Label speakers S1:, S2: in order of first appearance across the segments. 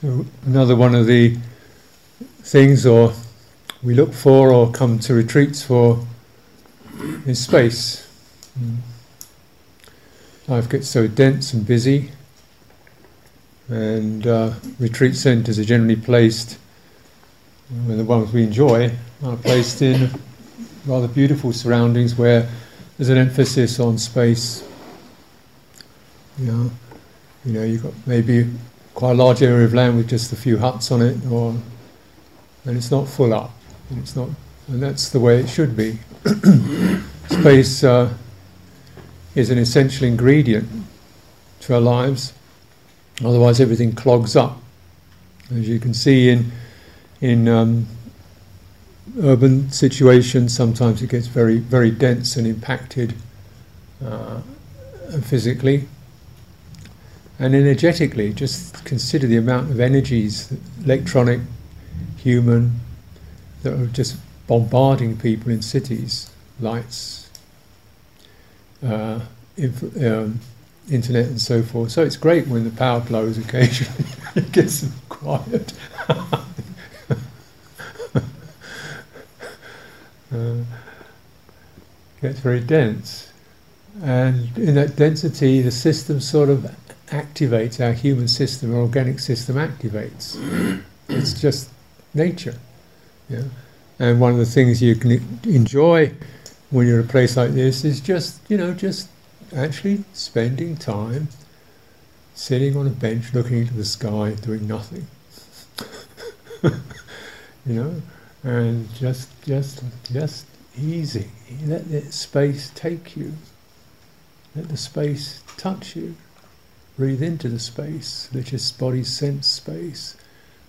S1: So another one of the things or we look for or come to retreats for is space. Mm. Life gets so dense and busy, and uh, retreat centres are generally placed, when the ones we enjoy are placed in rather beautiful surroundings where there's an emphasis on space. You know, you know, you've got maybe quite a large area of land with just a few huts on it, or and it's not full up, and it's not, and that's the way it should be. Space uh, is an essential ingredient to our lives. Otherwise, everything clogs up. As you can see in in um, urban situations, sometimes it gets very very dense and impacted uh, physically and energetically. Just consider the amount of energies, electronic, human, that are just bombarding people in cities, lights, uh, inf- um, internet, and so forth. So it's great when the power blows occasionally. it gets quiet. uh, gets very dense. And in that density, the system sort of activates, our human system, our organic system activates. it's just nature. Yeah? And one of the things you can enjoy when you're in a place like this is just, you know, just actually spending time sitting on a bench looking into the sky doing nothing. you know? And just just just easy. Let the space take you. Let the space touch you. Breathe into the space. Let your body sense space.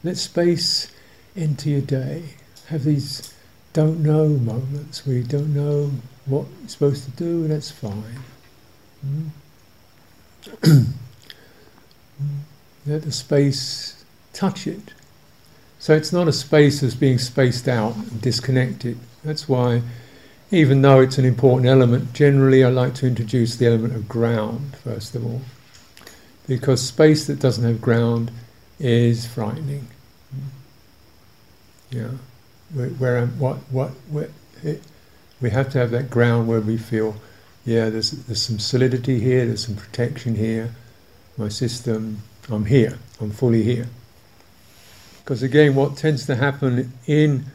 S1: Let space enter your day. Have these don't know moments where you don't know what you're supposed to do, and that's fine. Mm. Let the space touch it. So it's not a space that's being spaced out and disconnected. That's why, even though it's an important element, generally I like to introduce the element of ground first of all because space that doesn't have ground is frightening. Yeah, where, where what what where it, we have to have that ground where we feel, yeah, there's there's some solidity here, there's some protection here. My system, I'm here, I'm fully here. Because again, what tends to happen in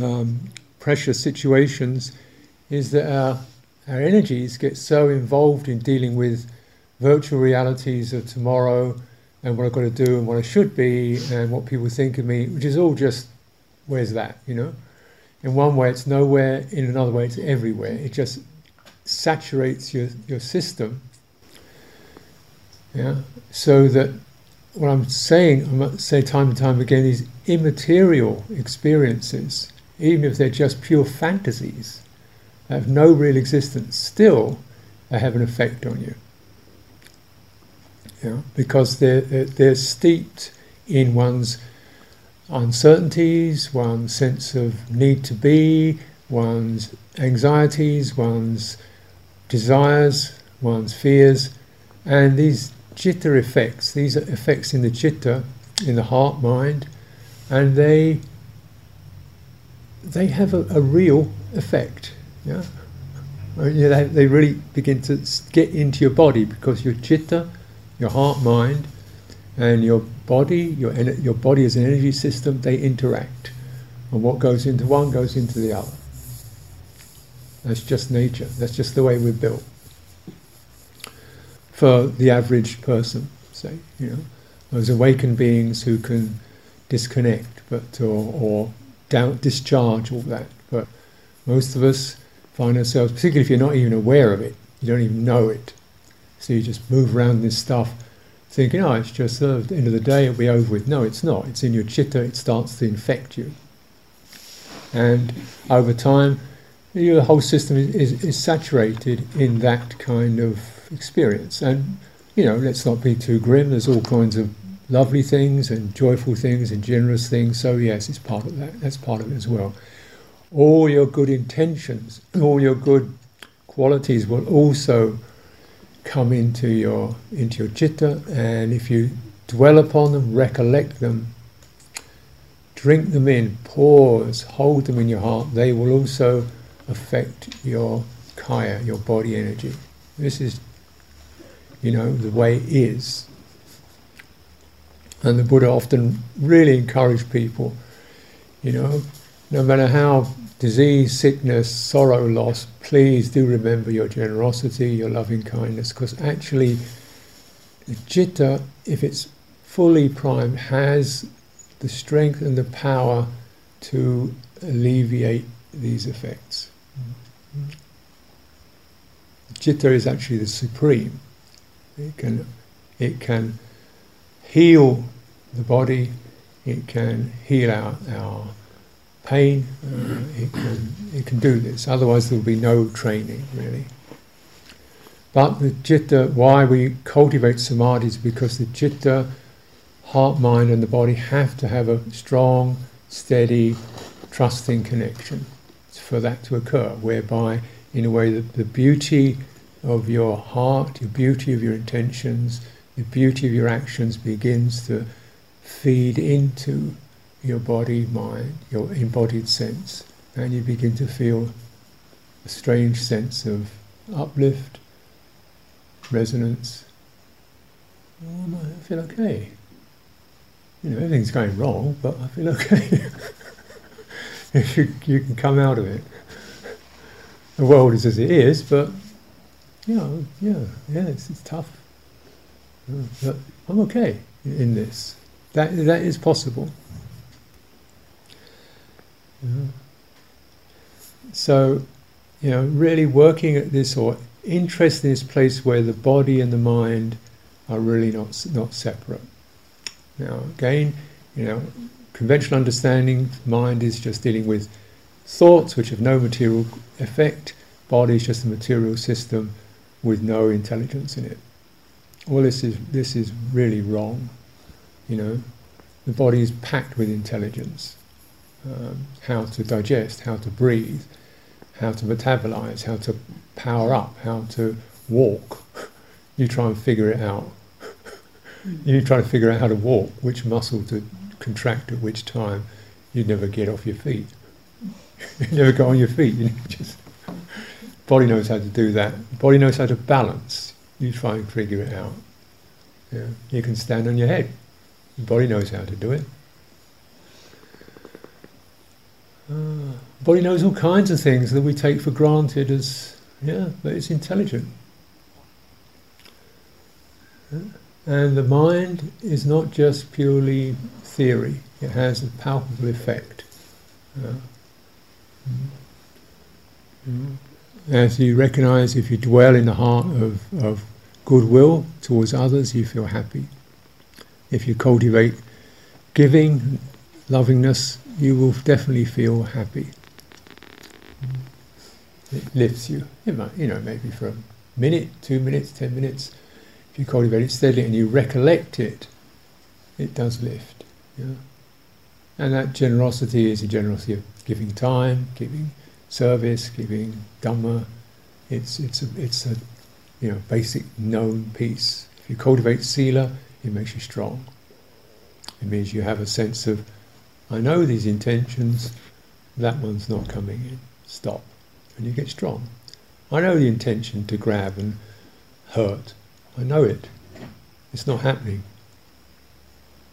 S1: um, pressure situations is that our our energies get so involved in dealing with virtual realities of tomorrow and what I've got to do and what I should be and what people think of me, which is all just, where's that, you know? In one way, it's nowhere, in another way, it's everywhere. It just saturates your, your system. Yeah? So that what I'm saying, I say time and time again, these immaterial experiences, even if they're just pure fantasies, have no real existence, still they have an effect on you you know, because they're, they're steeped in one's uncertainties, one's sense of need to be, one's anxieties, one's desires, one's fears, and these chitta effects, these are effects in the chitta, in the heart mind, and they they have a, a real effect. Yeah? Uh, they, they really begin to get into your body because your chitta your heart, mind, and your body, your, your body as an energy system, they interact. And what goes into one goes into the other. That's just nature. That's just the way we're built. For the average person, say, you know, those awakened beings who can disconnect, but or, or down, discharge all that. But most of us find ourselves, particularly if you're not even aware of it, you don't even know it, so you just move around this stuff thinking, oh, it's just uh, the end of the day, it'll be over with. No, it's not. It's in your chitta, it starts to infect you. And over time, your whole system is, is, is saturated in that kind of experience. And, you know, let's not be too grim. There's all kinds of lovely things and joyful things and generous things. So, yes, it's part of that. That's part of it as well. All your good intentions, all your good qualities will also come into your into your chitta, and if you dwell upon them, recollect them, drink them in, pause, hold them in your heart. They will also affect your kaya, your body energy. This is, you know, the way it is. And the Buddha often really encouraged people, you know, no matter how disease, sickness, sorrow, loss, please do remember your generosity, your loving kindness, because actually, the citta, if it's fully primed, has the strength and the power to alleviate these effects. Citta is actually the supreme. It can, it can heal the body, it can heal our, our pain, uh, it, can, it can do this. Otherwise, there will be no training, really. But the citta, why we cultivate samadhi is because the citta, heart, mind, and the body have to have a strong, steady, trusting connection for that to occur, whereby, in a way, the, the beauty of your heart, the beauty of your intentions, the beauty of your actions begins to feed into your body, mind, your embodied sense, and you begin to feel a strange sense of uplift, resonance. Oh, I feel okay. You know, everything's going wrong, but I feel okay. if you, you can come out of it. The world is as it is, but you know, yeah, yeah, it's, it's tough. Uh, but I'm okay in this. That that is possible. Mm-hmm. So, you know, really working at this or interest in this place where the body and the mind are really not not separate. Now, again, you know, conventional understanding, mind is just dealing with thoughts which have no material effect. Body is just a material system with no intelligence in it. All this is this is really wrong. You know, the body is packed with intelligence um, how to digest, how to breathe, how to metabolize, how to power up, how to walk. you try and figure it out. you try to figure out how to walk, which muscle to contract at which time. You'd never get off your feet. you never go on your feet. You just body knows how to do that. Body knows how to balance. You try and figure it out. Yeah. You can stand on your head. Your body knows how to do it. Uh, body knows all kinds of things that we take for granted as, yeah, but it's intelligent. And the mind is not just purely theory, it has a palpable effect. Uh, As you recognize, if you dwell in the heart of, of goodwill towards others, you feel happy. If you cultivate giving, lovingness, you will definitely feel happy. It lifts you. It might, you know, maybe for a minute, two minutes, ten minutes. If you cultivate it steadily and you recollect it, it does lift. Yeah? And that generosity is a generosity of giving time, giving service, giving dhamma. It's it's a it's a you know basic known piece. If you cultivate sila, it makes you strong. It means you have a sense of I know these intentions, that one's not coming in. Stop. And you get strong. I know the intention to grab and hurt. I know it. It's not happening.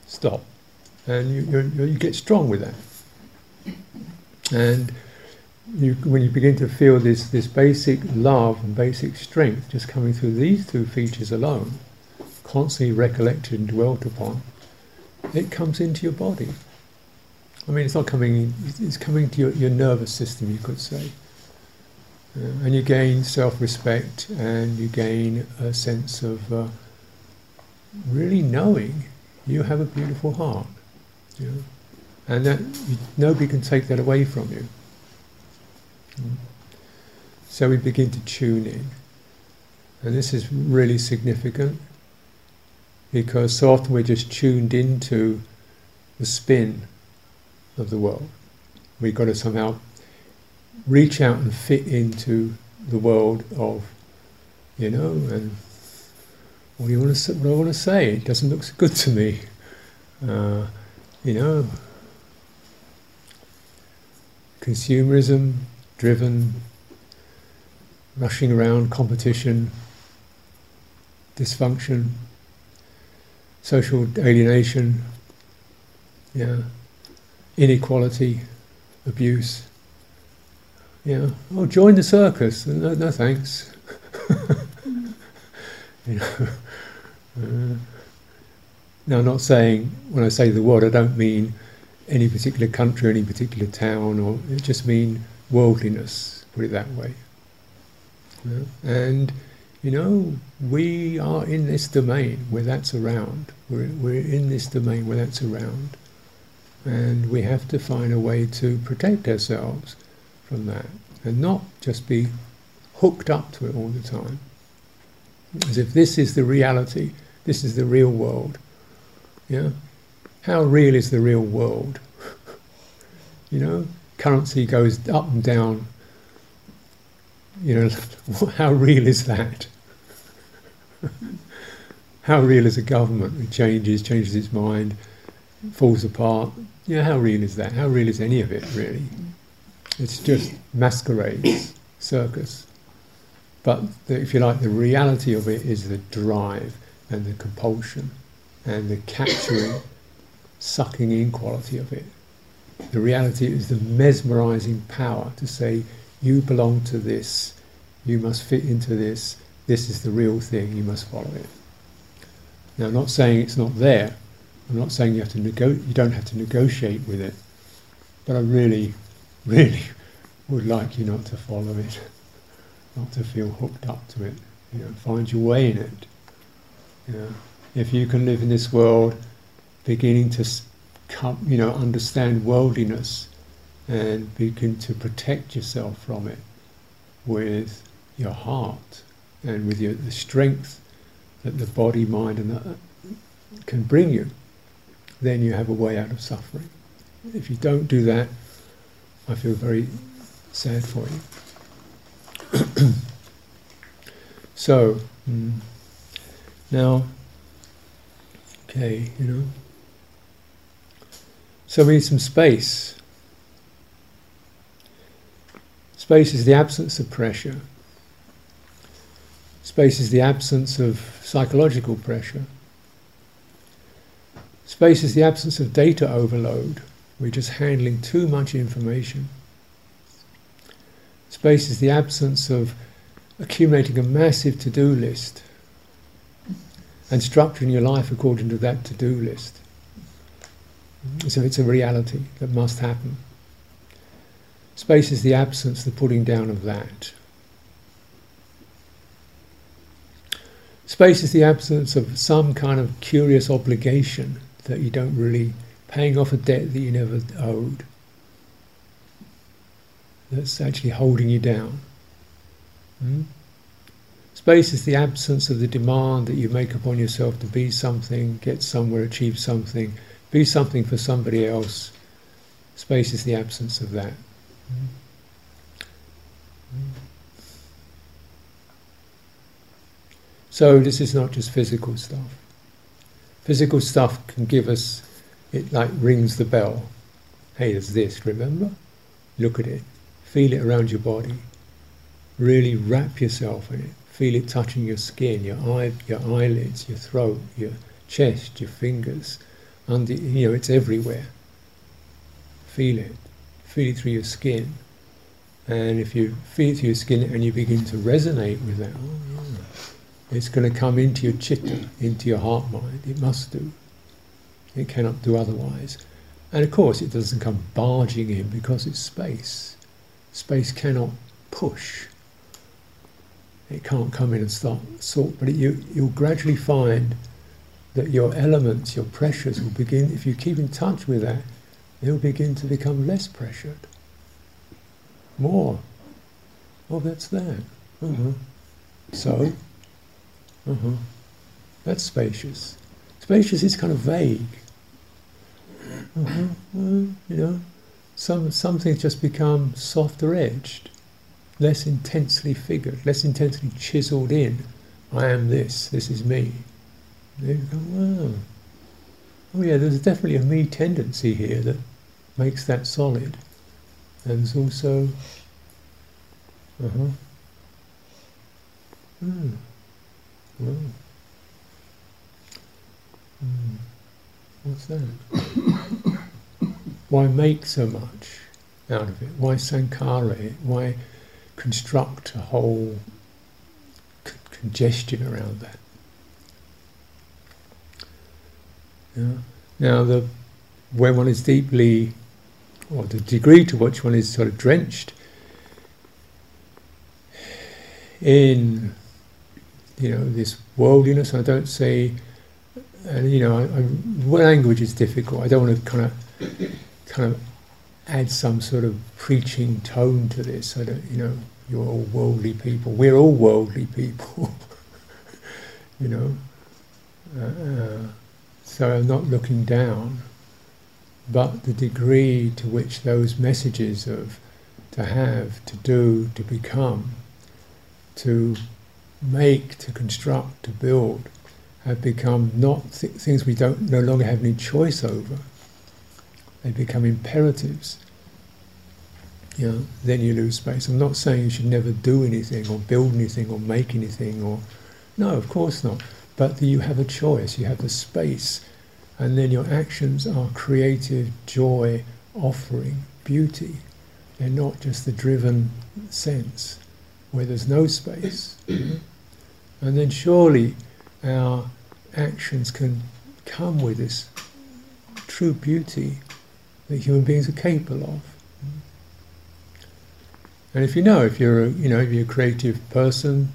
S1: Stop. And you, you, you get strong with that. And you, when you begin to feel this, this basic love and basic strength just coming through these two features alone, constantly recollected and dwelt upon, it comes into your body. I mean, it's not coming, it's coming to your, your nervous system, you could say. Uh, and you gain self respect and you gain a sense of uh, really knowing you have a beautiful heart. You know? And that you, nobody can take that away from you. Mm. So we begin to tune in. And this is really significant because so often we're just tuned into the spin of the world. We've got to somehow reach out and fit into the world of, you know, and what do you want to say? What I want to say? It doesn't look so good to me. Uh, you know, consumerism driven, rushing around, competition, dysfunction, social alienation, yeah, inequality, abuse. Yeah, oh, join the circus. No, no thanks. you know. Uh, now, I'm not saying when I say the word, I don't mean any particular country, any particular town, or it just mean worldliness. Put it that way. And you know, we are in this domain where that's around. We're, we're in this domain where that's around. And we have to find a way to protect ourselves from that and not just be hooked up to it all the time. As if this is the reality, this is the real world. Yeah? How real is the real world? you know, currency goes up and down. You know, how real is that? how real is a government that changes, changes its mind, falls apart? Yeah, how real is that? How real is any of it, really? It's just masquerades, circus. But the, if you like, the reality of it is the drive and the compulsion and the capturing, sucking in quality of it. The reality is the mesmerizing power to say, you belong to this, you must fit into this, this is the real thing, you must follow it. Now, I'm not saying it's not there. I'm not saying you have to nego- you don't have to negotiate with it. But I really, really would like you not to follow it, not to feel hooked up to it. You know, find your way in it. You know, if you can live in this world, beginning to come, you know, understand worldliness and begin to protect yourself from it with your heart and with your, the strength that the body, mind, and the, can bring you, then you have a way out of suffering. If you don't do that, I feel very sad for you. so, mm, now, okay, you know. So we need some space. Space is the absence of pressure. Space is the absence of psychological pressure. Space is the absence of data overload. We're just handling too much information. Space is the absence of accumulating a massive to do list and structuring your life according to that to do list. So it's a reality that must happen. Space is the absence, the putting down of that. Space is the absence of some kind of curious obligation that you don't really, paying off a debt that you never owed, that's actually holding you down. Hmm? Space is the absence of the demand that you make upon yourself to be something, get somewhere, achieve something, be something for somebody else. Space is the absence of that. Hmm? Hmm. So this is not just physical stuff. Physical stuff can give us, it like rings the bell. Hey, there's this, remember? Look at it. Feel it around your body. Really wrap yourself in it. Feel it touching your skin, your eye, your eyelids, your throat, your chest, your fingers. Under, you know, it's everywhere. Feel it. Feel it through your skin. And if you feel it through your skin and you begin to resonate with that, oh, yeah it's going to come into your chitta, into your heart mind. It must do. It cannot do otherwise. And of course, it doesn't come barging in because it's space. Space cannot push. It can't come in and start sort, but it, you, you'll gradually find that your elements, your pressures will begin, if you keep in touch with that, they'll begin to become less pressured. More. Oh, that's that. Uh-huh. So, uh-huh. That's spacious. Spacious is kind of vague. Uh-huh. Uh, you know, some some things just become softer edged, less intensely figured, less intensely chiseled in. I am this. This is me. Then you go, wow. Oh yeah, there's definitely a me tendency here that makes that solid. And there's also, uh-huh. Hmm. Well. Hmm. What's that? Why make so much out of it? Why sankhara it? Why construct a whole c- congestion around that? Yeah. Now, the when one is deeply, or the degree to which one is sort of drenched in, you know, this worldliness. I don't say, and you know, I, I, language is difficult. I don't want to kind of, kind of add some sort of preaching tone to this. I don't, you know, you're all worldly people. We're all worldly people. you know. Uh, uh, so I'm not looking down, but the degree to which those messages of to have, to do, to become, to make, to construct, to build, have become not th- things we don't no longer have any choice over. They become imperatives. You know, then you lose space. I'm not saying you should never do anything or build anything or make anything or no, of course not. But you have a choice. You have the space and then your actions are creative, joy, offering, beauty. They're not just the driven sense where there's no space. and then surely our actions can come with this true beauty that human beings are capable of. And if you know, if you're a, you know, if you're a creative person,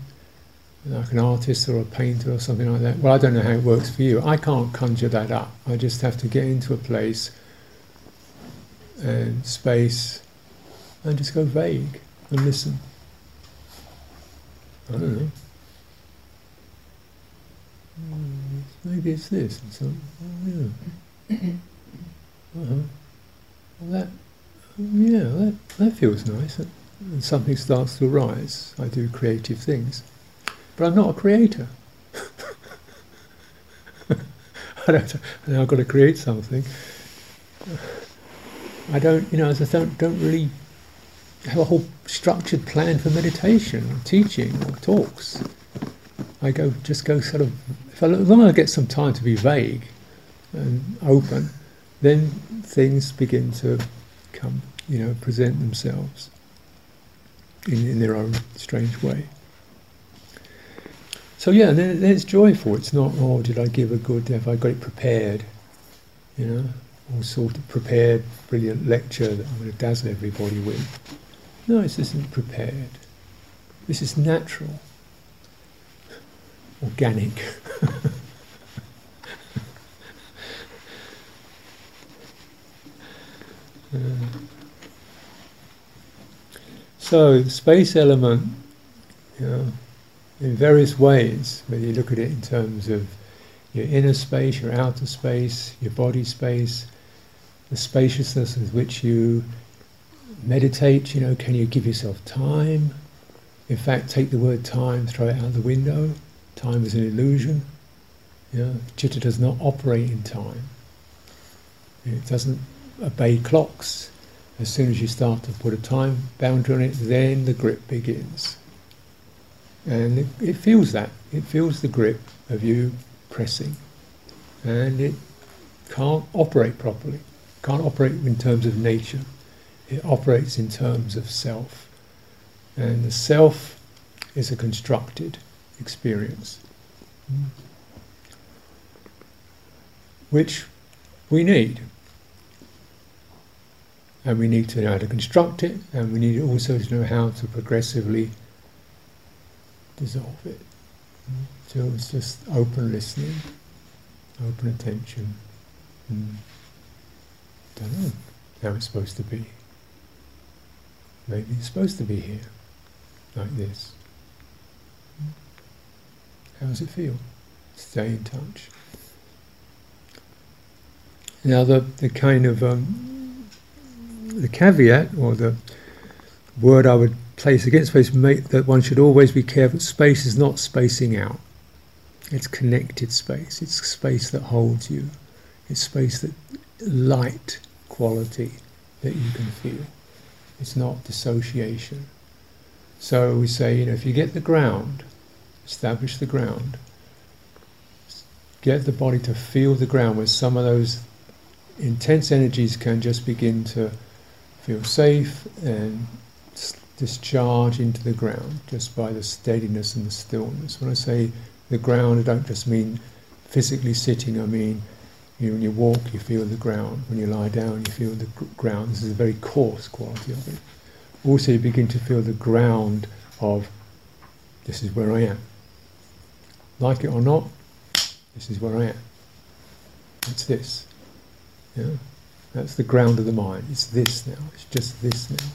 S1: like an artist or a painter or something like that. Well, I don't know how it works for you. I can't conjure that up. I just have to get into a place and space and just go vague and listen. I don't know. Hmm, maybe it's this. And so, oh, yeah. Uh-huh. That, yeah, that, that feels nice. And something starts to arise. I do creative things. But I'm not a creator. I don't. I've got to create something. I don't, you know, I don't, don't really have a whole structured plan for meditation or teaching or talks. I go just go sort of. If I, as long as I get some time to be vague and open, then things begin to come, you know, present themselves in, in their own strange way. So yeah, then, then it's joyful. It's not, oh, did I give a good, have I got it prepared? You know, all sort of prepared, brilliant lecture that I'm going to dazzle everybody with. No, this isn't prepared. This is natural, organic. so the space element, you know, in various ways, whether you look at it in terms of your inner space, your outer space, your body space, the spaciousness with which you meditate, you know, can you give yourself time? In fact, take the word time, throw it out the window. Time is an illusion. Know, chitta does not operate in time. It doesn't obey clocks. As soon as you start to put a time boundary on it, then the grip begins. And it, it feels that. It feels the grip of you pressing. And it can't operate properly. Can't operate in terms of nature. It operates in terms of self. And the self is a constructed experience. Which we need. And we need to know how to construct it, and we need also to know how to progressively dissolve it. So it's just open listening, open attention. Mm. Don't know how it's supposed to be. Maybe it's supposed to be here, like this. How does it feel? Stay in touch. Now the, the kind of um, the caveat or the word I would place against space make that one should always be careful. Space is not spacing out. It's connected space. It's space that holds you. It's space that light quality that you can feel. It's not dissociation. So we say, you know, if you get the ground, establish the ground, get the body to feel the ground where some of those intense energies can just begin to feel safe and discharge into the ground just by the steadiness and the stillness. When I say the ground, I don't just mean physically sitting, I mean you when you walk, you feel the ground. When you lie down, you feel the ground. This is a very coarse quality of it. Also, you begin to feel the ground of this is where I am. Like it or not, this is where I am. It's this. Yeah? That's the ground of the mind. It's this now. It's just this now.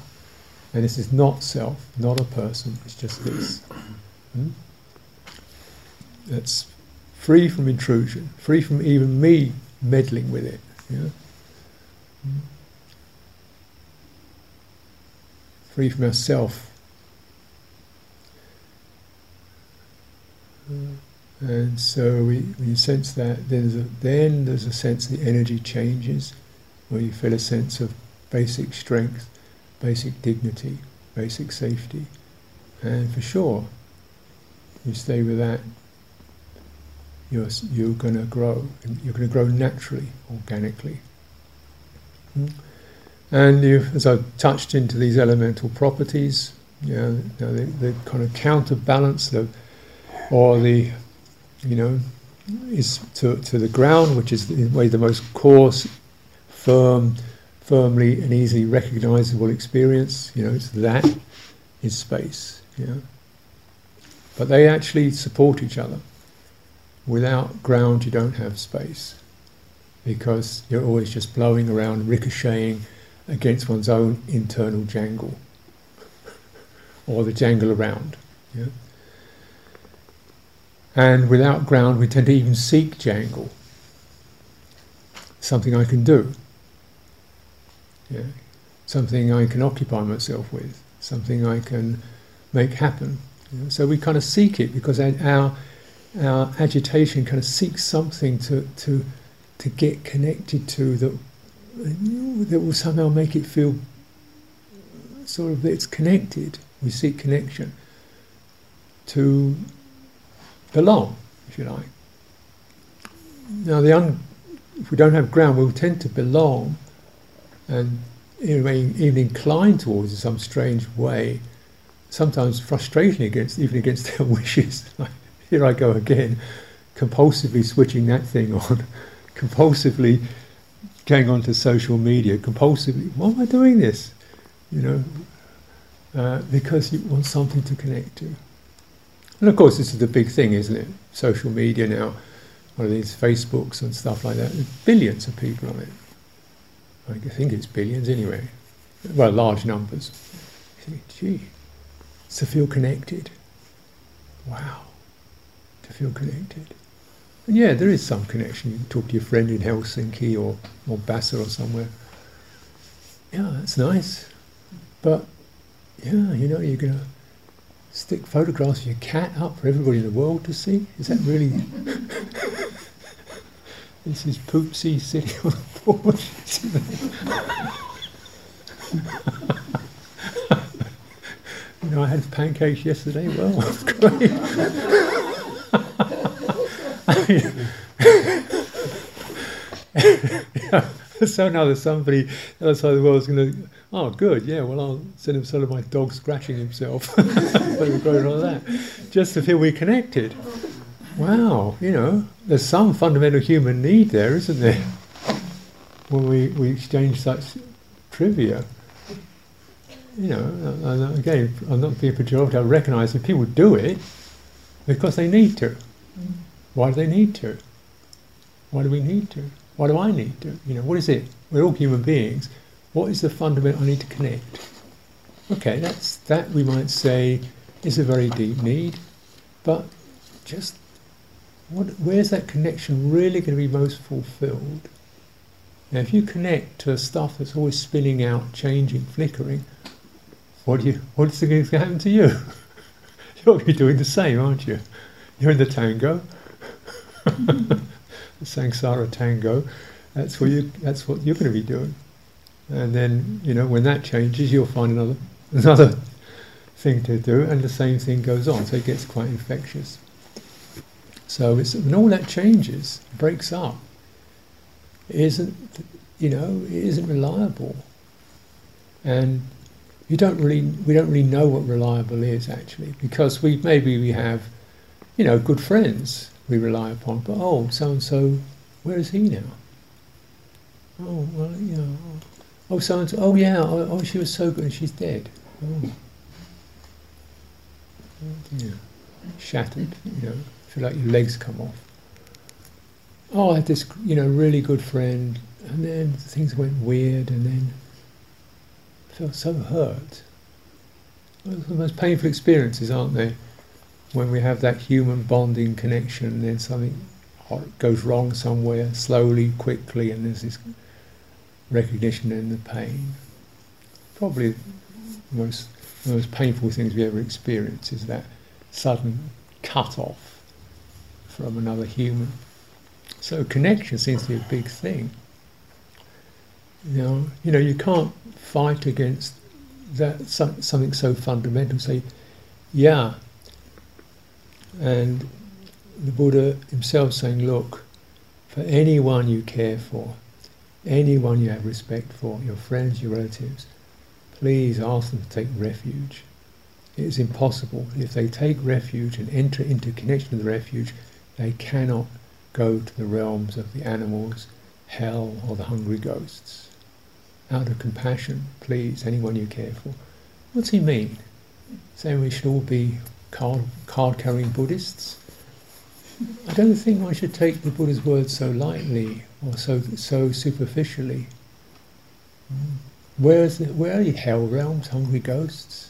S1: And this is not self, not a person. It's just this. Hmm? That's free from intrusion, free from even me meddling with it. Yeah? Hmm? Free from ourself. And so we, you sense that, there's a, then there's a sense the energy changes, where you feel a sense of basic strength, basic dignity, basic safety. And for sure, you stay with that, you're, you're going to grow. You're going to grow naturally, organically. And you, as I've touched into these elemental properties, you know, kind of counterbalance the, or the, you know, is to, to the ground, which is in way the most coarse, firm, firmly and easily recognizable experience. You know, it's that is space. Know, but they actually support each other. Without ground, you don't have space because you're always just blowing around, ricocheting against one's own internal jangle or the jangle around. Yeah? And without ground, we tend to even seek jangle. Something I can do. Yeah. Something I can occupy myself with. Something I can make happen. So we kind of seek it because our our agitation kind of seeks something to, to, to get connected to that, that will somehow make it feel sort of that it's connected. We seek connection to belong, if you like. Now, the un, if we don't have ground, we'll tend to belong and even incline towards in some strange way, sometimes frustrating against even against their wishes. Here I go again, compulsively switching that thing on, compulsively going onto social media, compulsively. Why am I doing this? You know, uh, because you want something to connect to. And of course, this is the big thing, isn't it? Social media now, one of these Facebooks and stuff like that. There's billions of people on it. I think it's billions anyway. Well, large numbers. Think, gee, to feel connected. Wow to feel connected. And yeah, there is some connection. You can talk to your friend in Helsinki or Mombasa or somewhere. Yeah, that's nice. But yeah, you know, you're going to stick photographs of your cat up for everybody in the world to see? Is that really. this is Poopsie sitting on the porch. you know, I had pancakes yesterday. Well, it's great. yeah. So now there's somebody outside the world is going to, oh, good, yeah, well, I'll send him some of my dog scratching himself. that. Just to feel we're connected. Wow, you know, there's some fundamental human need there, isn't there? When we, we exchange such trivia. You know, again, I'm not being pejorative, I recognise that people do it because they need to. Why do they need to? Why do we need to? Why do I need to? You know, what is it? We're all human beings. What is the fundamental I need to connect? Okay, that's that we might say is a very deep need, but just what, where's that connection really going to be most fulfilled? Now, if you connect to stuff that's always spinning out, changing, flickering, what do you, what's going to happen to you? You're going to be doing the same, aren't you? You're in the tango. samsara tango, that's what you that's what you're going to be doing. And then you know when that changes, you'll find another another thing to do, and the same thing goes on. So it gets quite infectious. So it's, when all that changes, breaks up, isn't you know it isn't reliable, and you don't really we don't really know what reliable is actually because we maybe we have you know good friends we rely upon, but oh so and so, where is he now? Oh well you know. Oh, so and so. Oh, yeah. Oh, oh, she was so good. She's dead. Oh. oh Shattered. You know. Feel like your legs come off. Oh, I had this, you know, really good friend, and then things went weird, and then felt so hurt. Those are the most painful experiences, aren't they? When we have that human bonding connection, and then something goes wrong somewhere, slowly, quickly, and there's this recognition in the pain. Probably the most, the most painful things we ever experience is that sudden cut off from another human. So connection seems to be a big thing. You know, you know, you can't fight against that something so fundamental. Say, yeah, and the Buddha himself saying, look, for anyone you care for, anyone you have respect for, your friends, your relatives, please ask them to take refuge. It is impossible. If they take refuge and enter into connection with the refuge, they cannot go to the realms of the animals, hell, or the hungry ghosts. Out of compassion, please, anyone you care for. What's he mean? Saying we should all be card, card carrying Buddhists? I don't think one should take the Buddha's words so lightly or so so superficially. Where is it, where are the hell realms, hungry ghosts?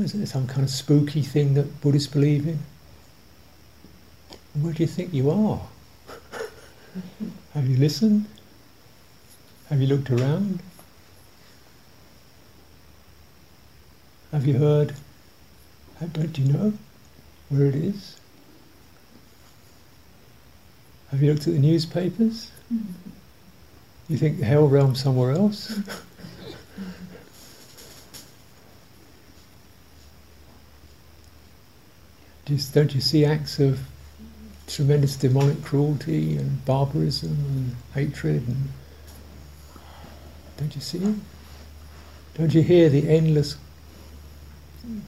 S1: is it some kind of spooky thing that Buddhists believe in? Where do you think you are? Have you listened? Have you looked around? Have you heard? Don't you know where it is? Have you looked at the newspapers? Mm-hmm. You think the hell realm somewhere else? Just, don't you see acts of tremendous demonic cruelty and barbarism and hatred? And don't you see it? Don't you hear the endless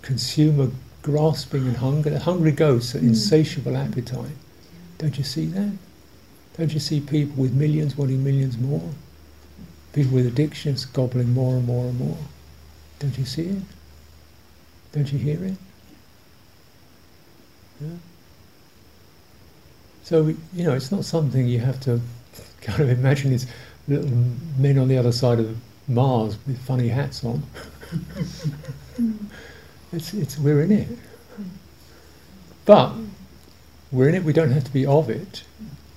S1: consumer grasping and hunger? The hungry ghosts, an mm. insatiable appetite. Don't you see that? Don't you see people with millions wanting millions more? People with addictions gobbling more and more and more. Don't you see it? Don't you hear it? Yeah. So, you know, it's not something you have to kind of imagine these little men on the other side of Mars with funny hats on. it's, it's, we're in it. But we're in it, we don't have to be of it.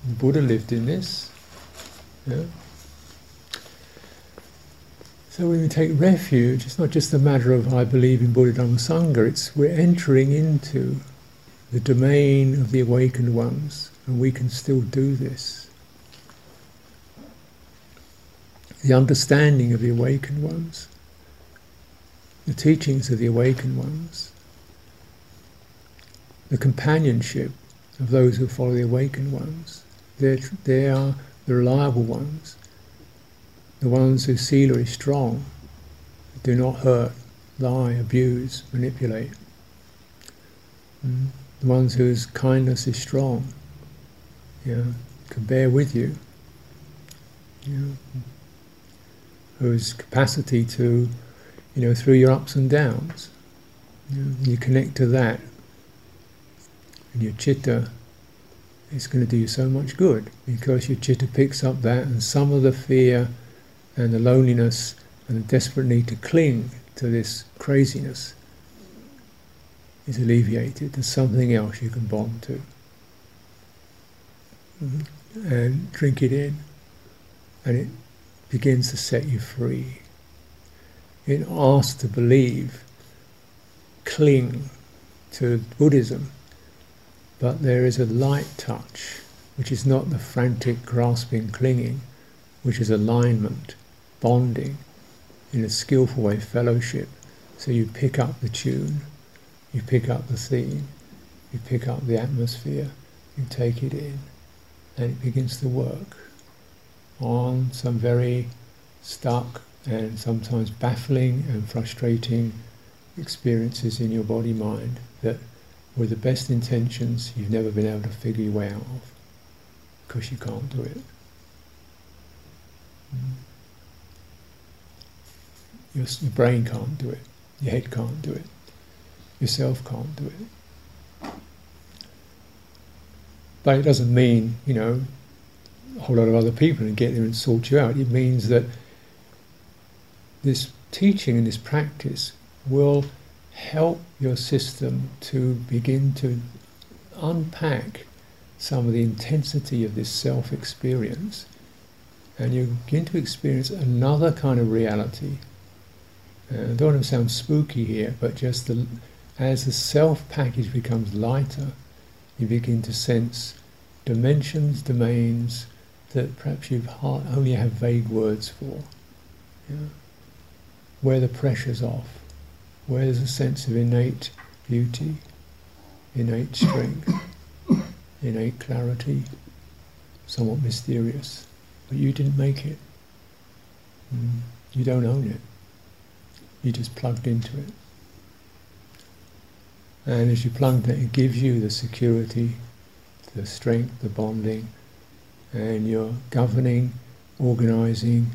S1: The Buddha lived in this. Yeah. So when we take refuge, it's not just a matter of I believe in Buddha Dhamma Sangha, it's we're entering into the domain of the awakened ones, and we can still do this. The understanding of the awakened ones, the teachings of the awakened ones, the companionship of those who follow the awakened ones. They're, they are the reliable ones, the ones whose sila is strong, do not hurt, lie, abuse, manipulate. Mm. The ones whose kindness is strong, know, can bear with you, know, whose capacity to, you know, through your ups and downs, you, know, you connect to that, and your chitta it's going to do you so much good because your chitta picks up that and some of the fear and the loneliness and the desperate need to cling to this craziness is alleviated. There's something else you can bond to. Mm-hmm. And drink it in, and it begins to set you free. It asks to believe, cling to Buddhism but there is a light touch, which is not the frantic grasping, clinging, which is alignment, bonding, in a skillful way, fellowship. So you pick up the tune, you pick up the theme, you pick up the atmosphere, you take it in, and it begins to work on some very stuck and sometimes baffling and frustrating experiences in your body mind that with the best intentions you've never been able to figure your way out of because you can't do it. Mm. Your, your brain can't do it, your head can't do it, yourself can't do it. But it doesn't mean, you know, a whole lot of other people and get there and sort you out. It means that this teaching and this practice will help your system to begin to unpack some of the intensity of this self experience and you begin to experience another kind of reality. Uh, I don't want to sound spooky here, but just the, as the self package becomes lighter, you begin to sense dimensions, domains that perhaps you only have vague words for. Yeah? Where the pressure's off where there's a sense of innate beauty, innate strength, innate clarity, somewhat mysterious. But you didn't make it. Mm. You don't own it. You just plugged into it. And as you plugged it, it gives you the security, the strength, the bonding, and you're governing, organizing,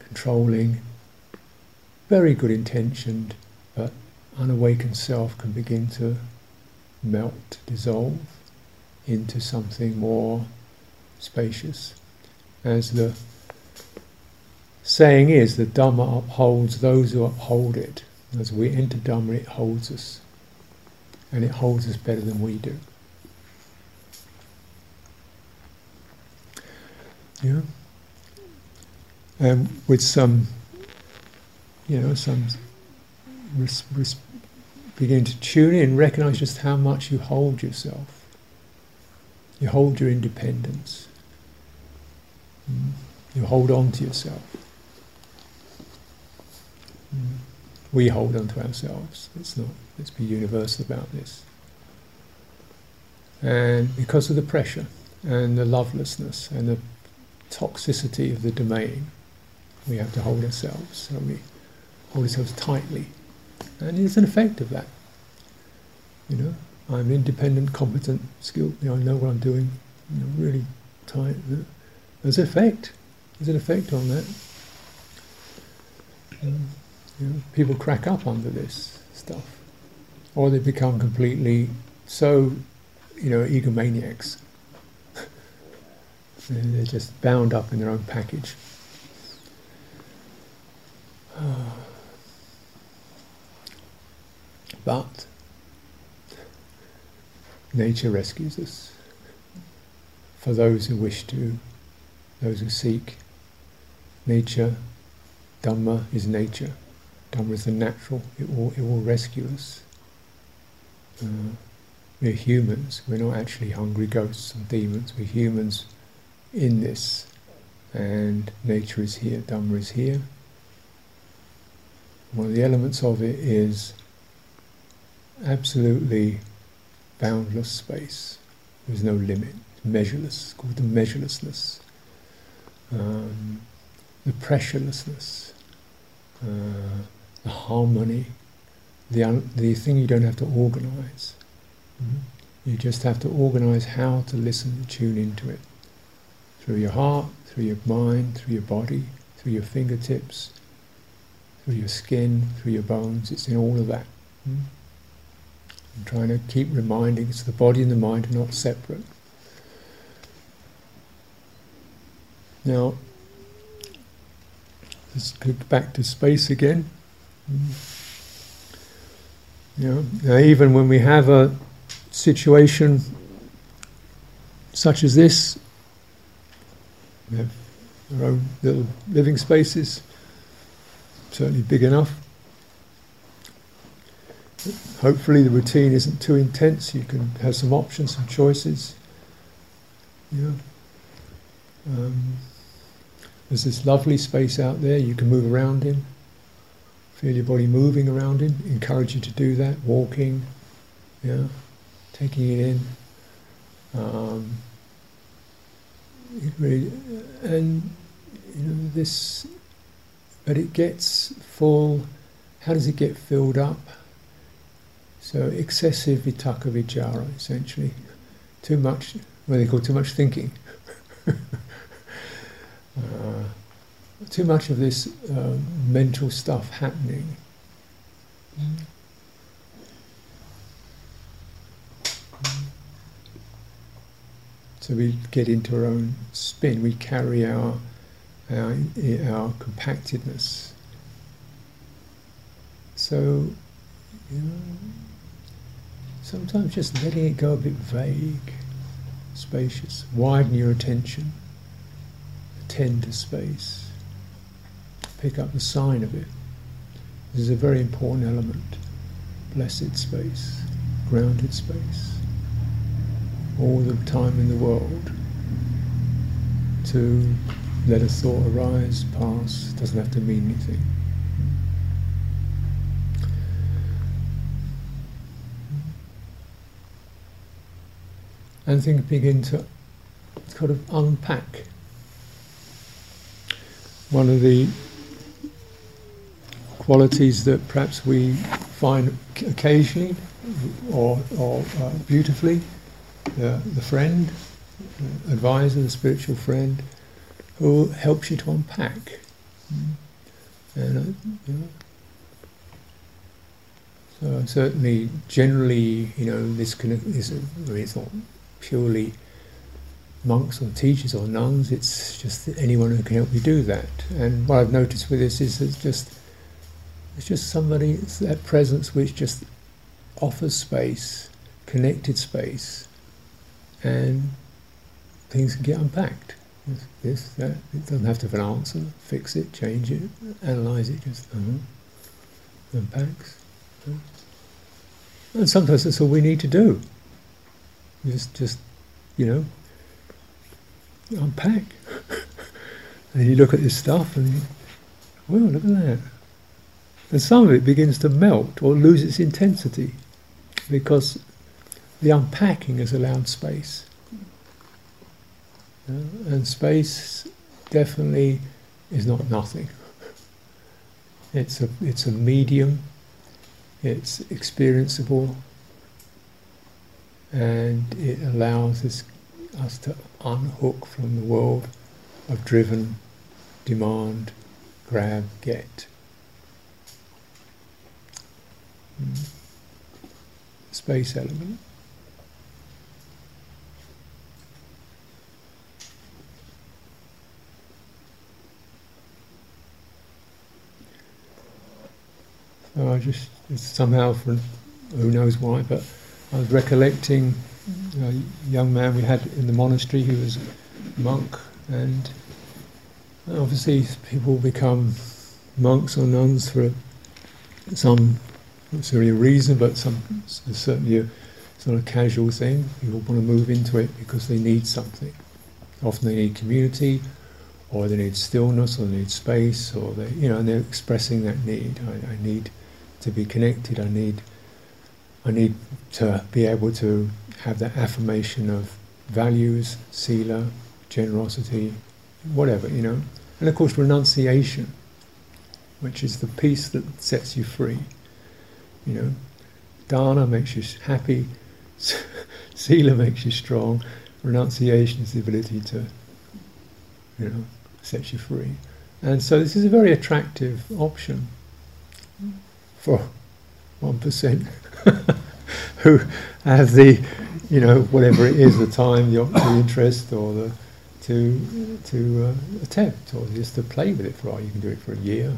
S1: controlling, very good intentioned but unawakened self can begin to melt, dissolve into something more spacious. As the saying is, the Dhamma upholds those who uphold it. As we enter Dhamma, it holds us. And it holds us better than we do. Yeah. And with some, you know, some res- res- begin to tune in, recognize just how much you hold yourself. You hold your independence. Mm. You hold on to yourself. Mm. We hold on to ourselves. Let's not. Let's be universal about this. And because of the pressure and the lovelessness and the toxicity of the domain, we have to hold ourselves. So we hold ourselves tightly and it's an effect of that. You know, I'm independent, competent, skilled. You know, I know what I'm doing. You know, really tight. There's an effect. There's an effect on that. Um, you know, people crack up under this stuff, or they become completely so, you know, egomaniacs. They're just bound up in their own package. But nature rescues us. For those who wish to, those who seek, nature, Dhamma is nature. Dhamma is the natural, it will, it will rescue us. Uh, we're humans, we're not actually hungry ghosts and demons, we're humans in this. And nature is here, Dhamma is here. One of the elements of it is absolutely boundless space. There's no limit, measureless. Called the measurelessness, um, the pressurelessness, uh, the harmony, the un- the thing you don't have to organize. Mm-hmm. You just have to organize how to listen and tune into it through your heart, through your mind, through your body, through your fingertips, through your skin, through your bones. It's in all of that. Mm-hmm. I'm trying to keep reminding it's the body and the mind are not separate. Now, let's go back to space again. You know, now even when we have a situation such as this, we have our own little living spaces, certainly big enough hopefully the routine isn't too intense. You can have some options, some choices. Yeah. Um, there's this lovely space out there you can move around in. Feel your body moving around in. Encourage you to do that. Walking, yeah, taking it in. Um, it really, and you know this, but it gets full. How does it get filled up? So excessive vitakka vichara, essentially, too much. What they call too much thinking. uh, too much of this uh, mental stuff happening. So we get into our own spin. We carry our our, our compactedness. So, you know, sometimes just letting it go a bit vague, spacious, widen your attention, attend to space, pick up the sign of it. This is a very important element. Blessed space, grounded space, all the time in the world to let a thought arise, pass, doesn't have to mean anything. And things begin to kind of unpack. One of the qualities that perhaps we find occasionally or, or uh, beautifully, the, the friend, the advisor, the spiritual friend, who helps you to unpack. And, uh, you know, so certainly, generally, you know, this can is I mean, it's not purely monks or teachers or nuns. It's just anyone who can help you do that. And what I've noticed with this is it's just it's just somebody it's that presence which just offers space, connected space, and things can get unpacked this, that. It doesn't have to have an answer. Fix it, change it, analyze it, just uh-huh. unpacks. And sometimes that's all we need to do. Just, just, you know, unpack. and you look at this stuff and you, well, look at that. And some of it begins to melt or lose its intensity because the unpacking has allowed space and space definitely is not nothing. It's a, it's a medium, it's experienceable, and it allows us, us to unhook from the world of driven demand, grab, get. Mm. Space element. So I just somehow, from who knows why, but I was recollecting a young man we had in the monastery who was a monk, and obviously people become monks or nuns for some not necessarily a reason, but some certainly a sort of casual thing. People want to move into it because they need something. Often they need community, or they need stillness, or they need space, or they, you know, and they're expressing that need. I, I need to be connected. I need I need to be able to have that affirmation of values, sila, generosity, whatever, you know. And of course renunciation, which is the peace that sets you free. You know, dana makes you happy, sila makes you strong, renunciation is the ability to, you know, set you free. And so this is a very attractive option mm. for 1% who have the, you know, whatever it is, the time, the, the interest, or the to to uh, attempt, or just to play with it for a while. You can do it for a year,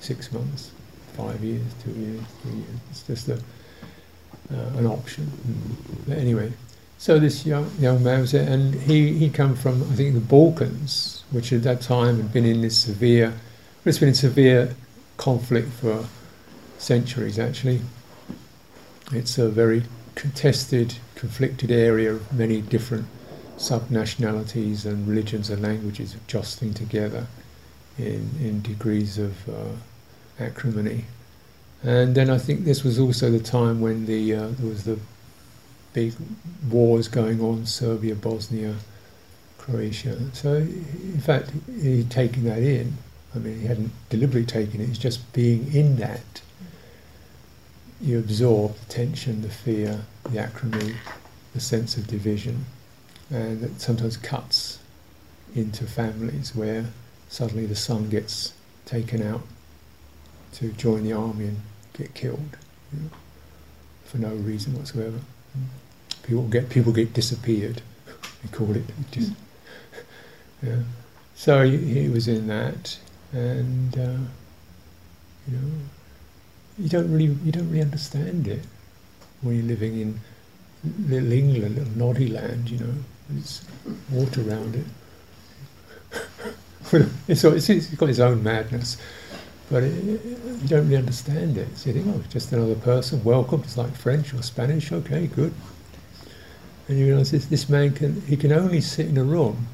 S1: six months, five years, two years, three years. It's just a, uh, an option. But anyway, so this young young man was there, and he he come from I think the Balkans, which at that time had been in this severe, it's been in severe conflict for centuries actually. it's a very contested, conflicted area of many different sub-nationalities and religions and languages jostling together in, in degrees of uh, acrimony. And then I think this was also the time when the uh, there was the big wars going on, Serbia, Bosnia, Croatia. So in fact, he'd taken that in. I mean, he hadn't deliberately taken it. He's just being in that. You absorb the tension, the fear, the acrimony, the sense of division, and it sometimes cuts into families where suddenly the son gets taken out to join the army and get killed you know, for no reason whatsoever. People get people get disappeared. We call it. Just, yeah. So he, he, was in that, and uh, you know, you don't really you don't really understand it when you're living in little England, little noddy land. You know, there's water around it. it's, it's, it's got its own madness, but it, you don't really understand it. So you think, oh, just another person, welcome. It's like French or Spanish. Okay, good. And you realise this, this man can he can only sit in a room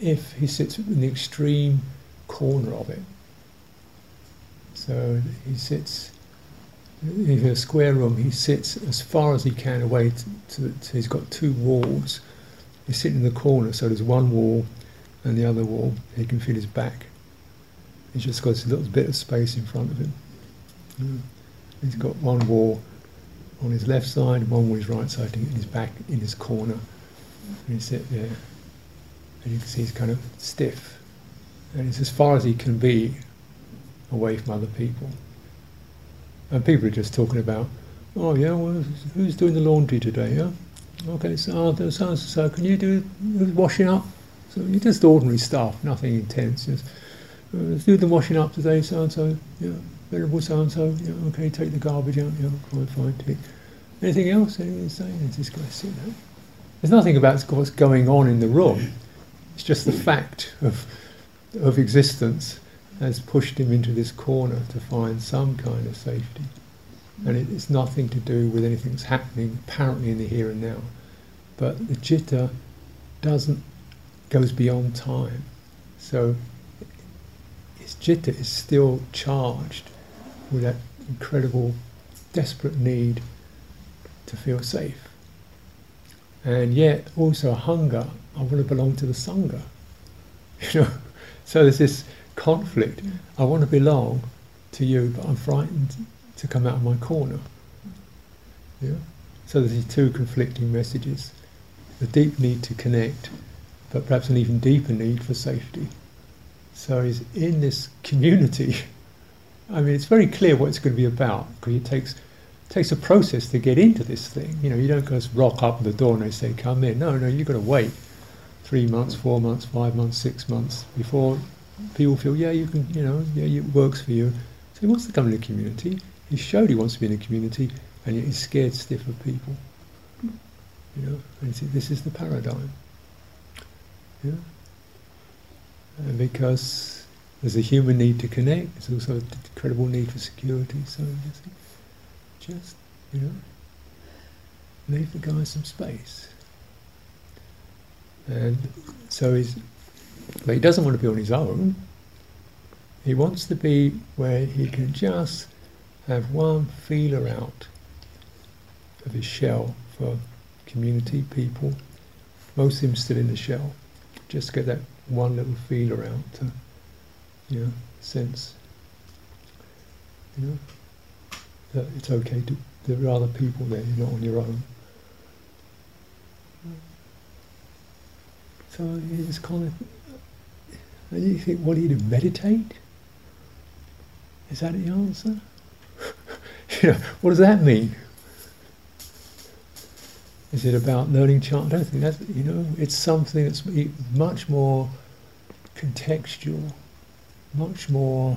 S1: if he sits in the extreme corner of it. So he sits in a square room. He sits as far as he can away. To, to, to, he's got two walls. He's sitting in the corner, so there's one wall and the other wall. He can feel his back. He's just got this little bit of space in front of him. Mm. He's got one wall on his left side, one wall on his right side, and his back in his corner. And he's sitting there, and you can see he's kind of stiff, and it's as far as he can be away from other people. And people are just talking about, oh yeah, well, who's doing the laundry today? Yeah, okay, so so so, so can you do the washing up? So just ordinary stuff, nothing intense. Just, uh, do the washing up today, so and so. Yeah, venerable so and so. Yeah, okay, take the garbage out. Yeah, fine, fine. Take. Anything else? Anything to say? It's this guy sitting there. There's nothing about what's going on in the room. It's just the fact of of existence has pushed him into this corner to find some kind of safety. And it, it's nothing to do with anything that's happening apparently in the here and now. But the citta doesn't goes beyond time. So his citta is still charged with that incredible, desperate need to feel safe. And yet also a hunger, I want to belong to the Sangha. You know? So there's this conflict. I want to belong to you, but I'm frightened to come out of my corner. Yeah? So there's these two conflicting messages. The deep need to connect, but perhaps an even deeper need for safety. So he's in this community. I mean, it's very clear what it's going to be about because it takes takes a process to get into this thing. You know, you don't just rock up the door and they say, "Come in." No, no, you've got to wait three months, four months, five months, six months before people feel, yeah, you can, you know, yeah, it works for you. So he wants to come in the community. He showed he wants to be in a community, and yet he's scared stiff of people. You know, and see, this is the paradigm. Yeah, and because there's a human need to connect, there's also an incredible need for security. So just you know, leave the guy some space. And so he's but he doesn't want to be on his own. He wants to be where he can just have one feeler out of his shell for community, people. Most of him still in the shell. Just get that one little feeler out to, you know, sense, you know, that it's okay to, there are other people there, you're not on your own. Mm. So it's kind of and you think, what do you do? Meditate? Is that the answer? what does that mean? Is it about learning chant? I don't think that's, you know, it's something that's much more contextual, much more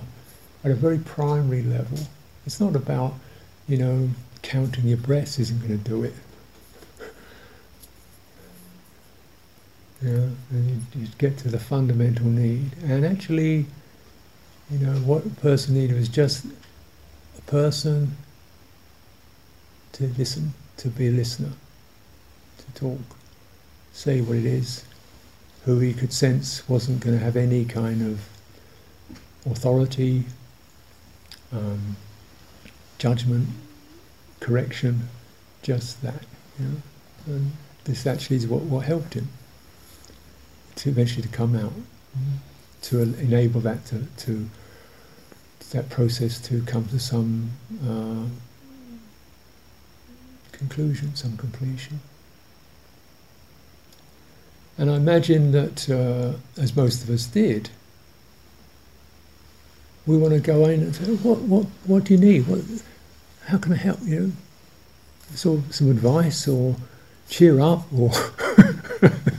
S1: at a very primary level. It's not about, you know, counting your breaths isn't going to do it. You know, and you, you get to the fundamental need. And actually, you know, what a person needed was just a person to listen, to be a listener, to talk, say what it is, who he could sense wasn't going to have any kind of authority, um, judgment, correction, just that. You know? And this actually is what, what helped him to eventually to come out, to enable that to, to that process to come to some uh, conclusion, some completion. And I imagine that, uh, as most of us did, we want to go in and say, "What, what, what do you need? What, how can I help you?" So, some advice, or cheer up, or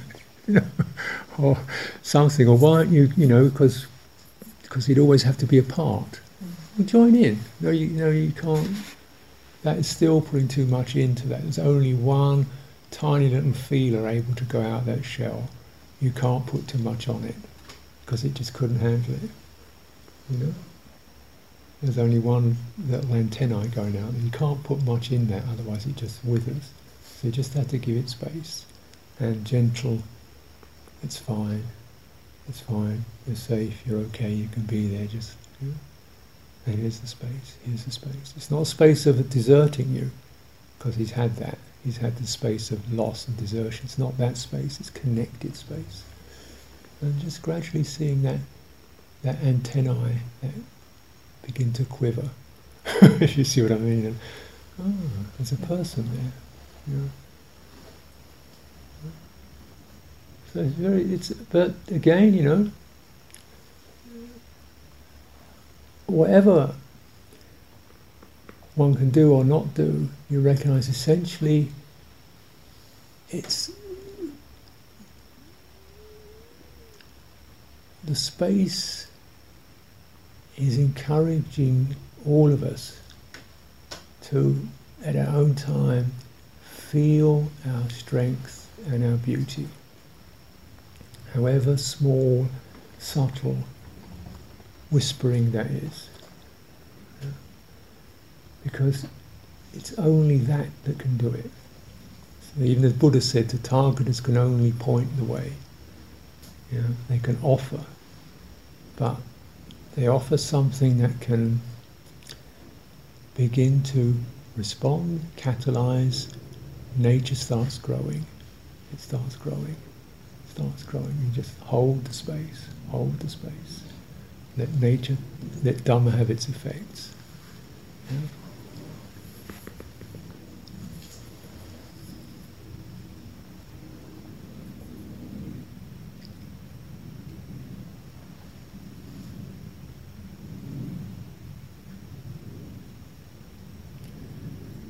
S1: or something, or why don't you, you know, because because he'd always have to be apart. Mm-hmm. Well, join in. No, you, no, you can't. That is still putting too much into that. There's only one tiny little feeler able to go out of that shell. You can't put too much on it because it just couldn't handle it. You know. There's only one little antennae going out, and you can't put much in there, otherwise it just withers. So you just have to give it space and gentle. It's fine. It's fine. You're safe. You're okay. You can be there. Just. You. And here's the space, here's the space. It's not a space of deserting you, because he's had that. He's had the space of loss and desertion. It's not that space, it's connected space. And just gradually seeing that that antennae that begin to quiver. if you see what I mean. And, oh, there's a person there. So it's very it's but again, you know, whatever one can do or not do, you recognize essentially it's the space is encouraging all of us to, at our own time, feel our strength and our beauty, however small, subtle, whispering that is. Because it's only that that can do it. So even as Buddha said, the Tathagatas can only point the way. They can offer, but they offer something that can begin to respond, catalyze, nature starts growing. It starts growing, starts growing. You just hold the space, hold the space let nature, let Dhamma have its effects. Yeah?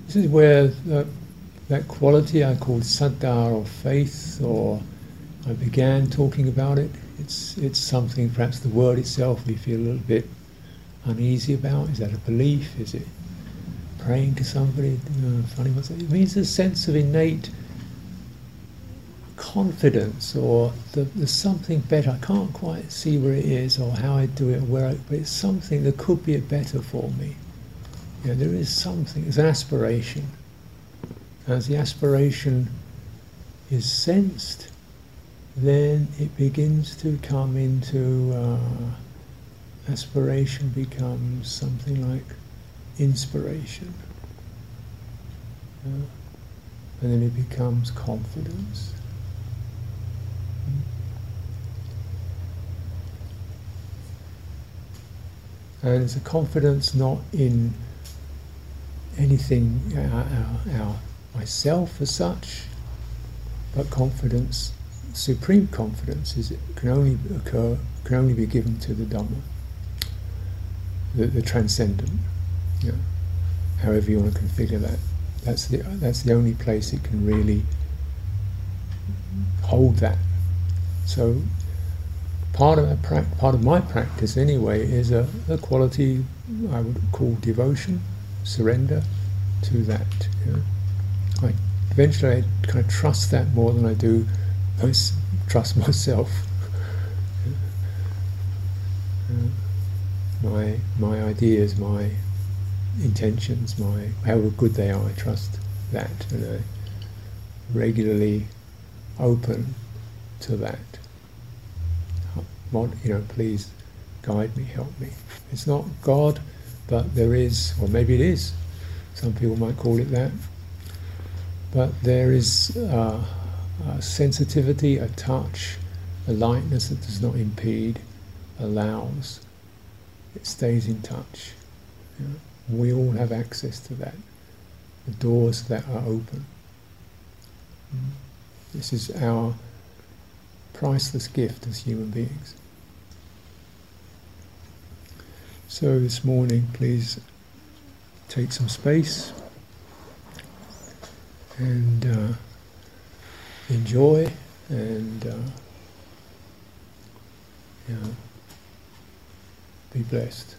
S1: This is where that, that quality I call saddha or faith, or I began talking about it, it's, it's something, perhaps the word itself we feel a little bit uneasy about. Is that a belief? Is it praying to somebody? Funny what's it? Means a sense of innate confidence or the, there's something better. I can't quite see where it is or how I do it or where I, but it's something that could be better for me. You know, there is something, it's an aspiration. As the aspiration is sensed, then it begins to come into uh, aspiration becomes something like inspiration. Uh, and then it becomes confidence. Hmm? And it's a confidence not in anything, our, our, our myself as such, but confidence supreme confidence is can only occur, can only be given to the Dhamma, the, the transcendent. Know, however you want to configure that, that's the that's the only place it can really hold that. So part of pra- part of my practice anyway is a, a, quality I would call devotion, surrender to that. I eventually I kind of trust that more than I do I trust myself. my my ideas, my intentions, my how good they are. I trust that, and I regularly open to that. You know, please guide me, help me. It's not God, but there is, or maybe it is. Some people might call it that. But there is uh, a sensitivity, a touch, a lightness that does not impede, allows. It stays in touch. You know? We all have access to that. The doors that are open. Mm. This is our priceless gift as human beings. So this morning, please take some space and uh, enjoy and uh, be blessed.